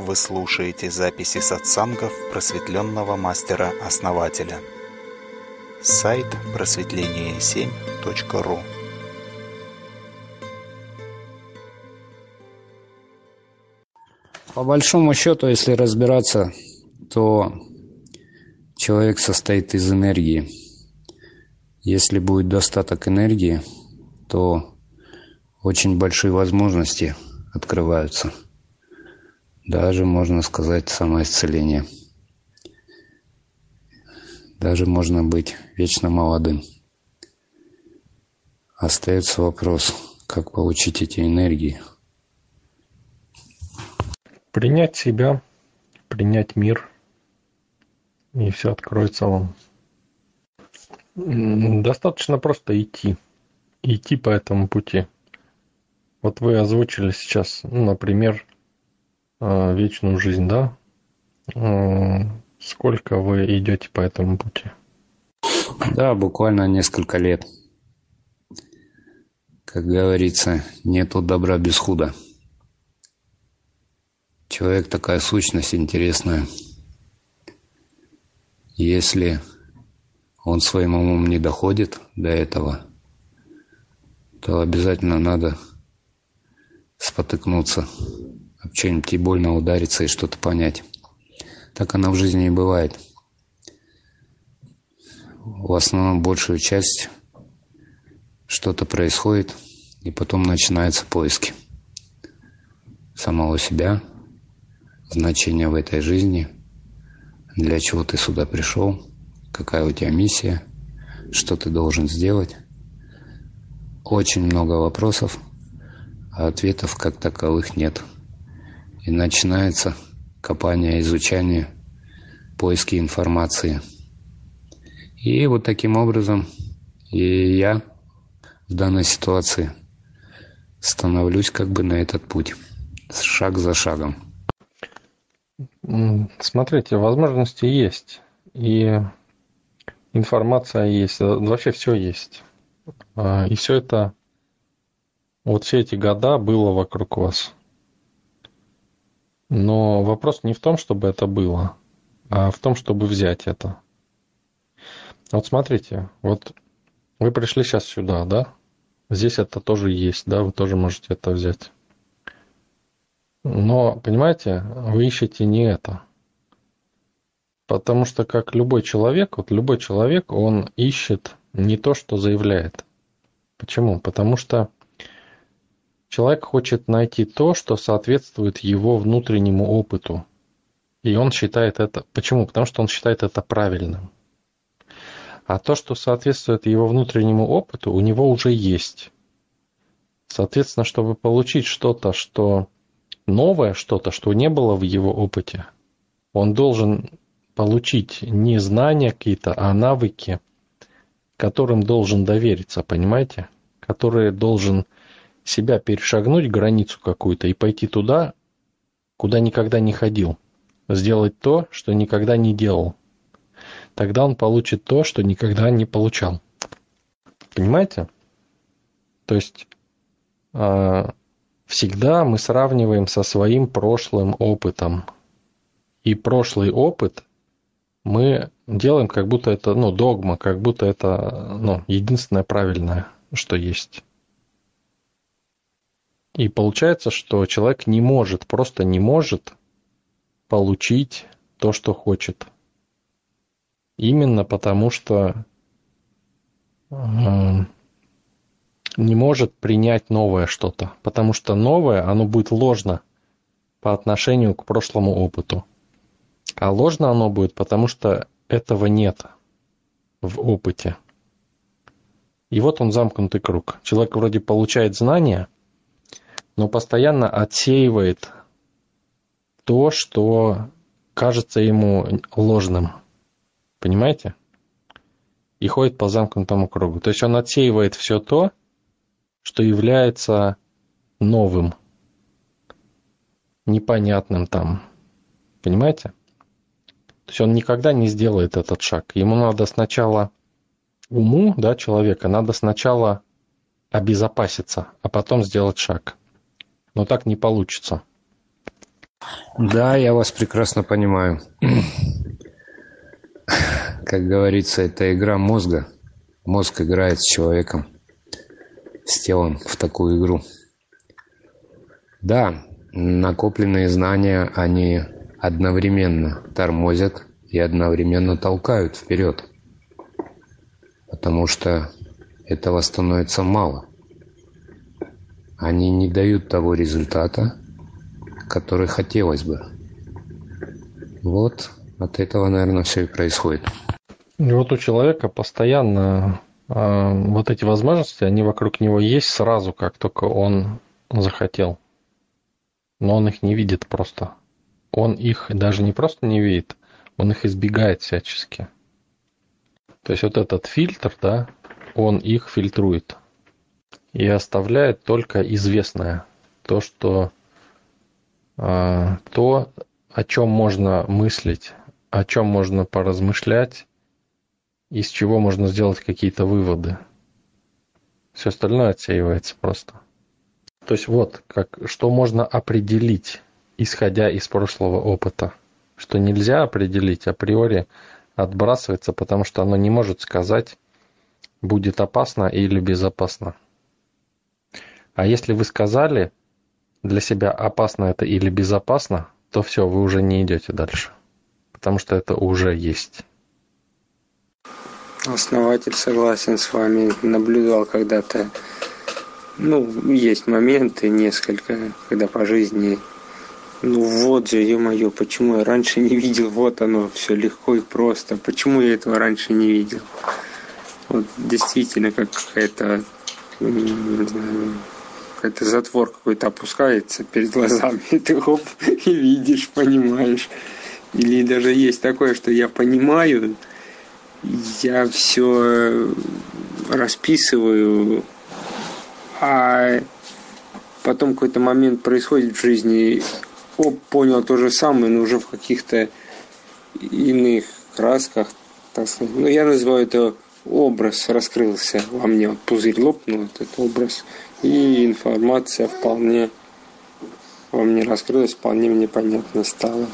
Вы слушаете записи сатсангов просветленного мастера-основателя. Сайт просветление7.ру По большому счету, если разбираться, то человек состоит из энергии. Если будет достаток энергии, то очень большие возможности открываются. Даже, можно сказать, самоисцеление. Даже можно быть вечно молодым. Остается вопрос, как получить эти энергии. Принять себя, принять мир, и все откроется вам. Достаточно просто идти. Идти по этому пути. Вот вы озвучили сейчас, ну, например, вечную жизнь, да? Э, сколько вы идете по этому пути? Да, буквально несколько лет. Как говорится, нету добра без худа. Человек такая сущность интересная. Если он своим умом не доходит до этого, то обязательно надо спотыкнуться, об что-нибудь и больно удариться и что-то понять. Так оно в жизни и бывает. В основном большую часть что-то происходит, и потом начинаются поиски самого себя, значения в этой жизни, для чего ты сюда пришел, какая у тебя миссия, что ты должен сделать. Очень много вопросов – а ответов как таковых нет. И начинается копание, изучание, поиски информации. И вот таким образом и я в данной ситуации становлюсь как бы на этот путь, шаг за шагом. Смотрите, возможности есть, и информация есть, вообще все есть. А, и все это вот все эти года было вокруг вас. Но вопрос не в том, чтобы это было, а в том, чтобы взять это. Вот смотрите, вот вы пришли сейчас сюда, да? Здесь это тоже есть, да, вы тоже можете это взять. Но, понимаете, вы ищете не это. Потому что, как любой человек, вот любой человек, он ищет не то, что заявляет. Почему? Потому что Человек хочет найти то, что соответствует его внутреннему опыту. И он считает это... Почему? Потому что он считает это правильным. А то, что соответствует его внутреннему опыту, у него уже есть. Соответственно, чтобы получить что-то, что новое, что-то, что не было в его опыте, он должен получить не знания какие-то, а навыки, которым должен довериться, понимаете? Которые должен себя перешагнуть, границу какую-то, и пойти туда, куда никогда не ходил. Сделать то, что никогда не делал. Тогда он получит то, что никогда не получал. Понимаете? То есть э, всегда мы сравниваем со своим прошлым опытом. И прошлый опыт мы делаем, как будто это ну, догма, как будто это ну, единственное правильное, что есть. И получается, что человек не может, просто не может получить то, что хочет. Именно потому, что э, не может принять новое что-то. Потому что новое, оно будет ложно по отношению к прошлому опыту. А ложно оно будет, потому что этого нет в опыте. И вот он замкнутый круг. Человек вроде получает знания – но постоянно отсеивает то, что кажется ему ложным. Понимаете? И ходит по замкнутому кругу. То есть он отсеивает все то, что является новым, непонятным там. Понимаете? То есть он никогда не сделает этот шаг. Ему надо сначала уму, да, человека, надо сначала обезопаситься, а потом сделать шаг но так не получится Да, я вас прекрасно понимаю. Как говорится, это игра мозга. Мозг играет с человеком, с телом в такую игру. Да, накопленные знания, они одновременно тормозят и одновременно толкают вперед. Потому что этого становится мало. Они не дают того результата, который хотелось бы. Вот от этого, наверное, все и происходит. И вот у человека постоянно э, вот эти возможности, они вокруг него есть сразу, как только он захотел. Но он их не видит просто. Он их даже не просто не видит, он их избегает всячески. То есть вот этот фильтр, да, он их фильтрует и оставляет только известное, то, что э, то, о чем можно мыслить, о чем можно поразмышлять, из чего можно сделать какие-то выводы. Все остальное отсеивается просто. То есть вот, как, что можно определить, исходя из прошлого опыта. Что нельзя определить априори, отбрасывается, потому что оно не может сказать, будет опасно или безопасно. А если вы сказали для себя опасно это или безопасно, то все, вы уже не идете дальше. Потому что это уже есть. Основатель согласен с вами. Наблюдал когда-то. Ну, есть моменты несколько, когда по жизни ну вот же, ё-моё, почему я раньше не видел, вот оно, все легко и просто. Почему я этого раньше не видел? Вот действительно как какая-то, какой-то затвор какой-то опускается перед глазами, и ты хоп, и видишь, понимаешь. Или даже есть такое, что я понимаю, я все расписываю, а потом какой-то момент происходит в жизни, оп, понял то же самое, но уже в каких-то иных красках, так сказать. Ну, я называю это образ раскрылся во мне, вот пузырь лопнул, этот образ, и информация вполне во мне раскрылась, вполне мне понятно стало.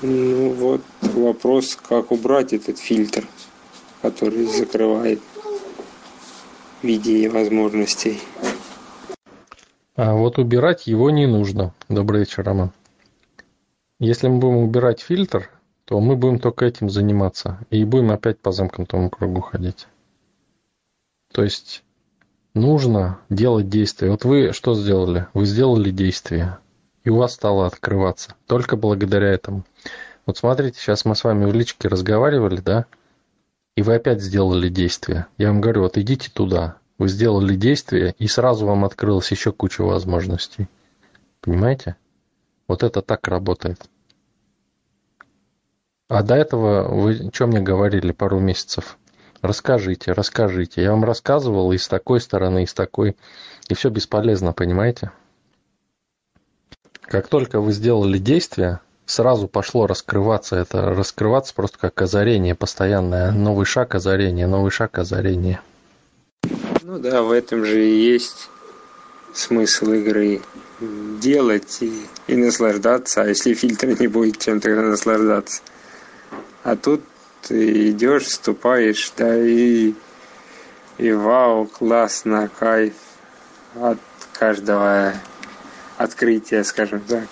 Ну вот вопрос, как убрать этот фильтр, который закрывает видение возможностей. А вот убирать его не нужно. Добрый вечер, Роман. Если мы будем убирать фильтр, то мы будем только этим заниматься. И будем опять по замкнутому кругу ходить. То есть нужно делать действия. Вот вы что сделали? Вы сделали действие. И у вас стало открываться. Только благодаря этому. Вот смотрите, сейчас мы с вами в личке разговаривали, да? И вы опять сделали действие. Я вам говорю, вот идите туда. Вы сделали действие, и сразу вам открылась еще куча возможностей. Понимаете? Вот это так работает. А до этого вы что мне говорили пару месяцев? Расскажите, расскажите. Я вам рассказывал и с такой стороны, и с такой. И все бесполезно, понимаете? Как только вы сделали действие, сразу пошло раскрываться. Это раскрываться просто как озарение постоянное. Новый шаг озарения, новый шаг озарения. Ну да, в этом же и есть смысл игры. Делать и, и наслаждаться. А если фильтр не будет, чем тогда наслаждаться? А тут ты идешь, вступаешь, да и, и вау, классно, кайф от каждого открытия, скажем так.